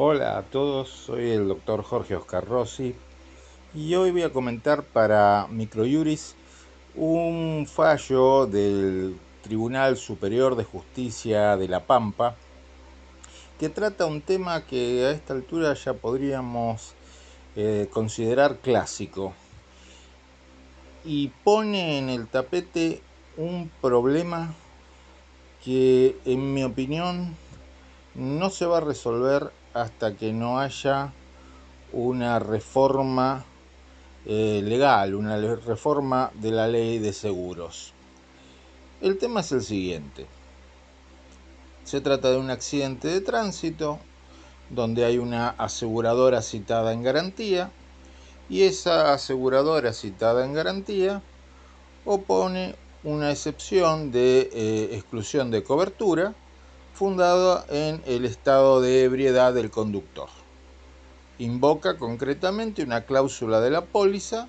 Hola a todos, soy el doctor Jorge Oscar Rossi y hoy voy a comentar para Microjuris un fallo del Tribunal Superior de Justicia de La Pampa que trata un tema que a esta altura ya podríamos eh, considerar clásico y pone en el tapete un problema que en mi opinión no se va a resolver hasta que no haya una reforma eh, legal, una reforma de la ley de seguros. El tema es el siguiente. Se trata de un accidente de tránsito donde hay una aseguradora citada en garantía y esa aseguradora citada en garantía opone una excepción de eh, exclusión de cobertura fundado en el estado de ebriedad del conductor. Invoca concretamente una cláusula de la póliza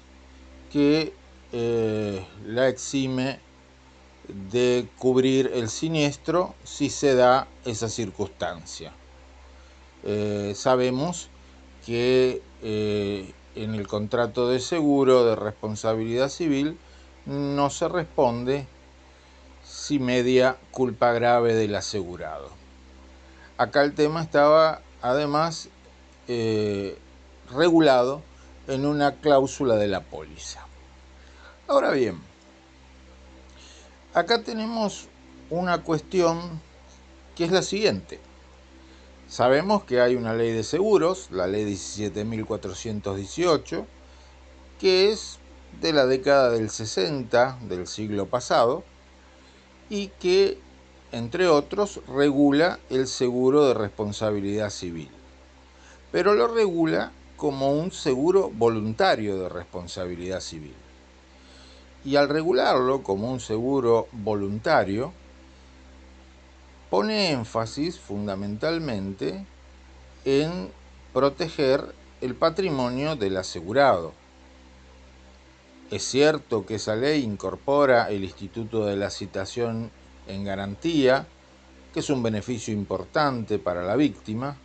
que eh, la exime de cubrir el siniestro si se da esa circunstancia. Eh, sabemos que eh, en el contrato de seguro de responsabilidad civil no se responde si media culpa grave del asegurado. Acá el tema estaba además eh, regulado en una cláusula de la póliza. Ahora bien, acá tenemos una cuestión que es la siguiente. Sabemos que hay una ley de seguros, la ley 17.418, que es de la década del 60 del siglo pasado, y que, entre otros, regula el seguro de responsabilidad civil. Pero lo regula como un seguro voluntario de responsabilidad civil. Y al regularlo como un seguro voluntario, pone énfasis fundamentalmente en proteger el patrimonio del asegurado, es cierto que esa ley incorpora el Instituto de la Citación en Garantía, que es un beneficio importante para la víctima,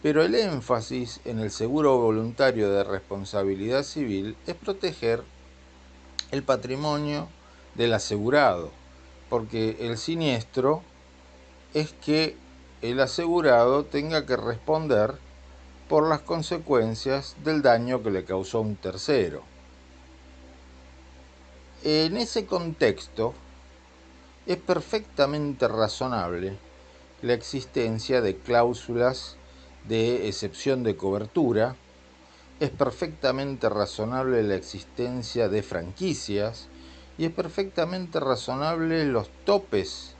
pero el énfasis en el seguro voluntario de responsabilidad civil es proteger el patrimonio del asegurado, porque el siniestro es que el asegurado tenga que responder por las consecuencias del daño que le causó un tercero. En ese contexto, es perfectamente razonable la existencia de cláusulas de excepción de cobertura, es perfectamente razonable la existencia de franquicias y es perfectamente razonable los topes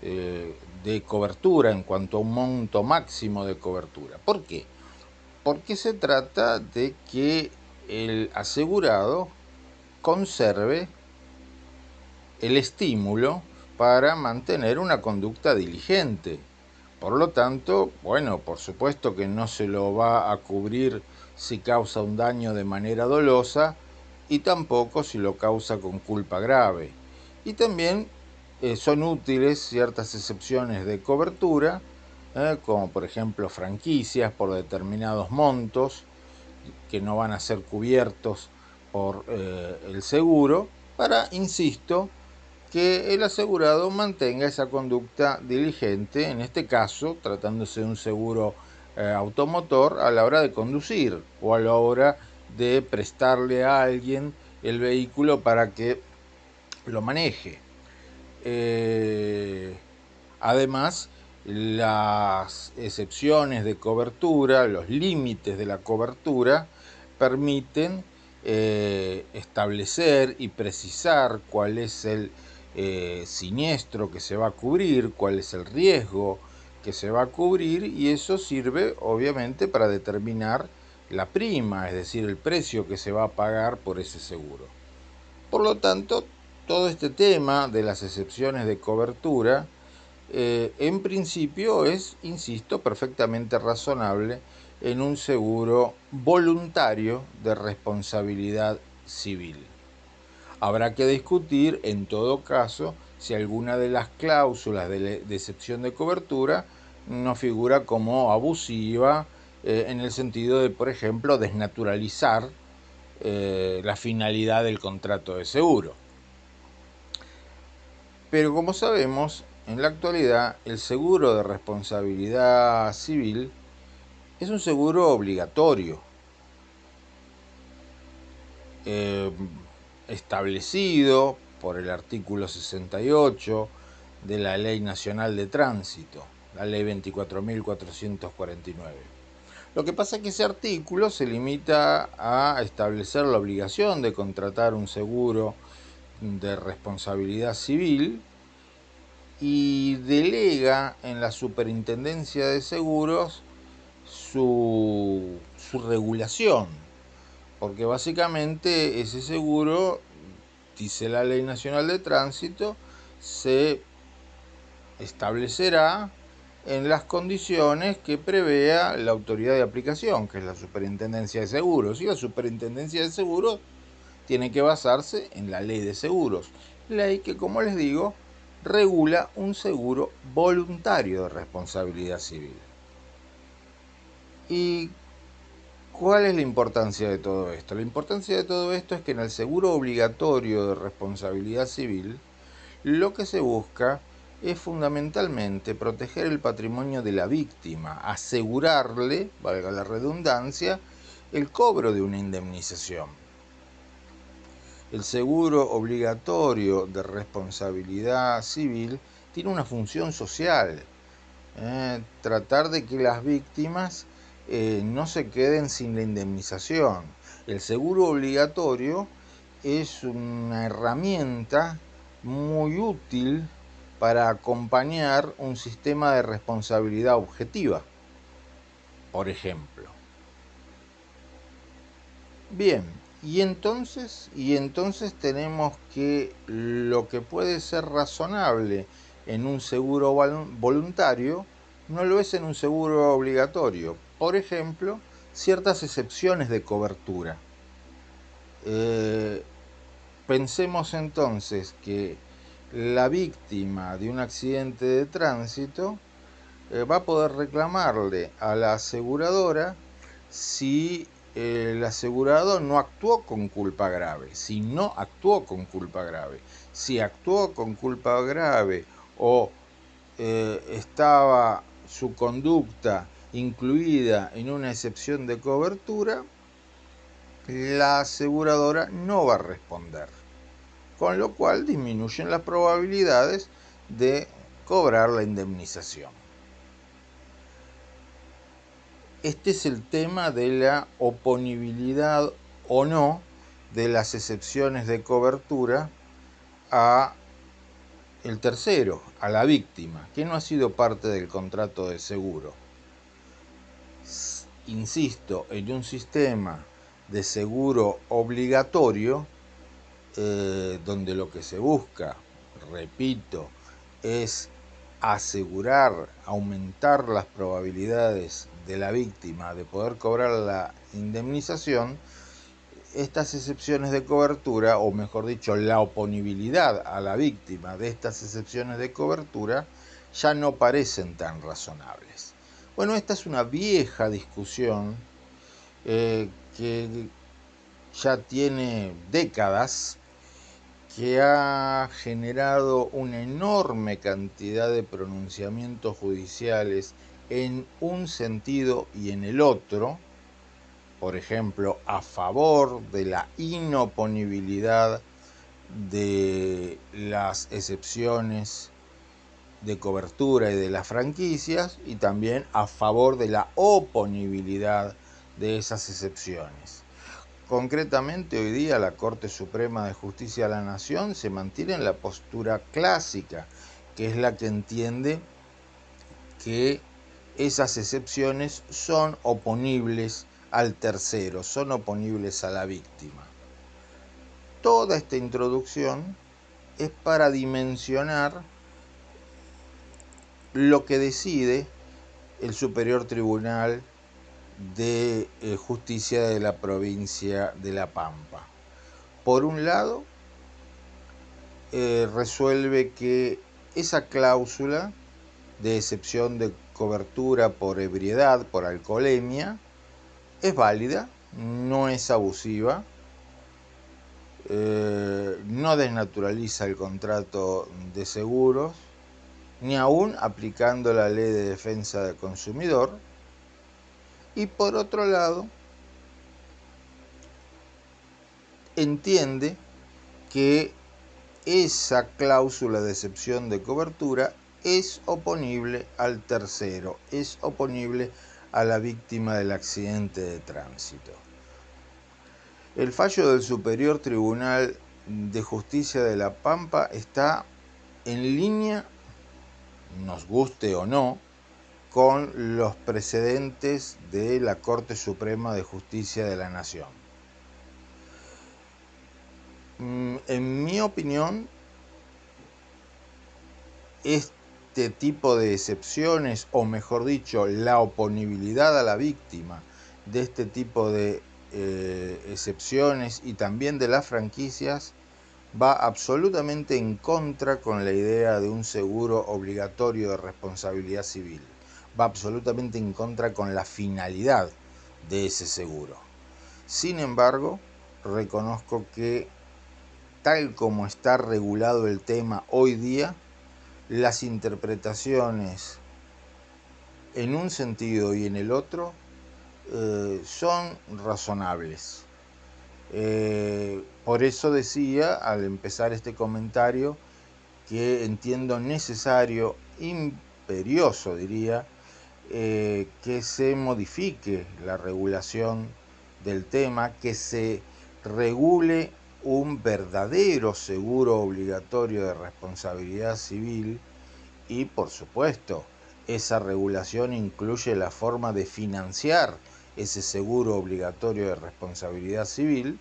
eh, de cobertura en cuanto a un monto máximo de cobertura. ¿Por qué? Porque se trata de que el asegurado conserve el estímulo para mantener una conducta diligente. Por lo tanto, bueno, por supuesto que no se lo va a cubrir si causa un daño de manera dolosa y tampoco si lo causa con culpa grave. Y también eh, son útiles ciertas excepciones de cobertura, eh, como por ejemplo franquicias por determinados montos que no van a ser cubiertos por eh, el seguro para, insisto, que el asegurado mantenga esa conducta diligente, en este caso tratándose de un seguro eh, automotor a la hora de conducir o a la hora de prestarle a alguien el vehículo para que lo maneje. Eh, además, las excepciones de cobertura, los límites de la cobertura, permiten eh, establecer y precisar cuál es el eh, siniestro que se va a cubrir, cuál es el riesgo que se va a cubrir y eso sirve obviamente para determinar la prima, es decir, el precio que se va a pagar por ese seguro. Por lo tanto, todo este tema de las excepciones de cobertura, eh, en principio es, insisto, perfectamente razonable en un seguro voluntario de responsabilidad civil. Habrá que discutir, en todo caso, si alguna de las cláusulas de, excepción de cobertura no figura como abusiva eh, en el sentido de, por ejemplo, desnaturalizar eh, la finalidad del contrato de seguro. Pero como sabemos, en la actualidad el seguro de responsabilidad civil es un seguro obligatorio, eh, establecido por el artículo 68 de la Ley Nacional de Tránsito, la Ley 24.449. Lo que pasa es que ese artículo se limita a establecer la obligación de contratar un seguro de responsabilidad civil y delega en la Superintendencia de Seguros su, su regulación, porque básicamente ese seguro, dice la Ley Nacional de Tránsito, se establecerá en las condiciones que prevea la autoridad de aplicación, que es la Superintendencia de Seguros. Y la Superintendencia de Seguros tiene que basarse en la ley de seguros, ley que, como les digo, regula un seguro voluntario de responsabilidad civil. ¿Y cuál es la importancia de todo esto? La importancia de todo esto es que en el seguro obligatorio de responsabilidad civil, lo que se busca es fundamentalmente proteger el patrimonio de la víctima, asegurarle, valga la redundancia, el cobro de una indemnización. El seguro obligatorio de responsabilidad civil tiene una función social, eh, tratar de que las víctimas eh, no se queden sin la indemnización. El seguro obligatorio es una herramienta muy útil para acompañar un sistema de responsabilidad objetiva, por ejemplo. Bien, y entonces, y entonces tenemos que lo que puede ser razonable en un seguro voluntario no lo es en un seguro obligatorio. Por ejemplo, ciertas excepciones de cobertura. Eh, pensemos entonces que la víctima de un accidente de tránsito eh, va a poder reclamarle a la aseguradora si eh, el asegurador no actuó con culpa grave, si no actuó con culpa grave, si actuó con culpa grave o estaba su conducta incluida en una excepción de cobertura, la aseguradora no va a responder con lo cual disminuyen las probabilidades de cobrar la indemnización. Este es el tema de la oponibilidad o no de las excepciones de cobertura a el tercero, a la víctima, que no ha sido parte del contrato de seguro. Insisto, en un sistema de seguro obligatorio, eh, donde lo que se busca, repito, es asegurar, aumentar las probabilidades de la víctima de poder cobrar la indemnización, estas excepciones de cobertura, o mejor dicho, la oponibilidad a la víctima de estas excepciones de cobertura, ya no parecen tan razonables. Bueno, esta es una vieja discusión eh, que ya tiene décadas que ha generado una enorme cantidad de pronunciamientos judiciales en un sentido y en el otro, por ejemplo, a favor de la inoponibilidad de las excepciones de cobertura y de las franquicias y también a favor de la oponibilidad de esas excepciones. Concretamente, hoy día la Corte Suprema de Justicia de la Nación se mantiene en la postura clásica, que es la que entiende que esas excepciones son oponibles al tercero, son oponibles a la víctima. Toda esta introducción es para dimensionar lo que decide el Superior Tribunal de eh, Justicia de la provincia de La Pampa. Por un lado, eh, resuelve que esa cláusula de excepción de cobertura por ebriedad, por alcoholemia, es válida, no es abusiva, eh, no desnaturaliza el contrato de seguros, ni aún aplicando la ley de defensa del consumidor. Y por otro lado, entiende que esa cláusula de excepción de cobertura es oponible al tercero, es oponible a la víctima del accidente de tránsito. El fallo del Superior Tribunal de Justicia de La Pampa está en línea, nos guste o no, con los precedentes de la Corte Suprema de Justicia de la Nación. Mm, en mi opinión, este tipo de excepciones, o mejor dicho, la oponibilidad a la víctima de este tipo de eh, excepciones y también de las franquicias va absolutamente en contra con la idea de un seguro obligatorio de responsabilidad civil. Va absolutamente en contra con la finalidad de ese seguro. Sin embargo, reconozco que tal como está regulado el tema hoy día, las interpretaciones en un sentido y en el otro eh, son razonables. Eh, por eso decía al empezar este comentario que entiendo necesario, imperioso diría, eh, que se modifique la regulación del tema, que se regule un verdadero seguro obligatorio de responsabilidad civil y por supuesto esa regulación incluye la forma de financiar ese seguro obligatorio de responsabilidad civil,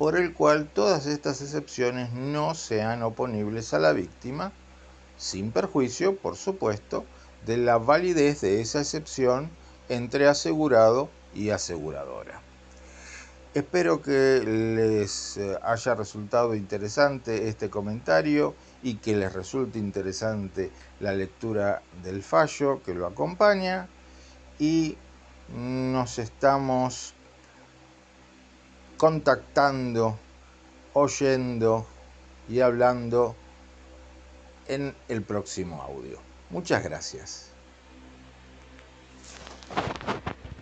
por el cual todas estas excepciones no sean oponibles a la víctima, sin perjuicio, por supuesto, de la validez de esa excepción entre asegurado y aseguradora. Espero que les eh, haya resultado interesante este comentario y que les resulte interesante la lectura del fallo que lo acompaña y nos estamos contactando, oyendo y hablando en el próximo audio. Muchas gracias.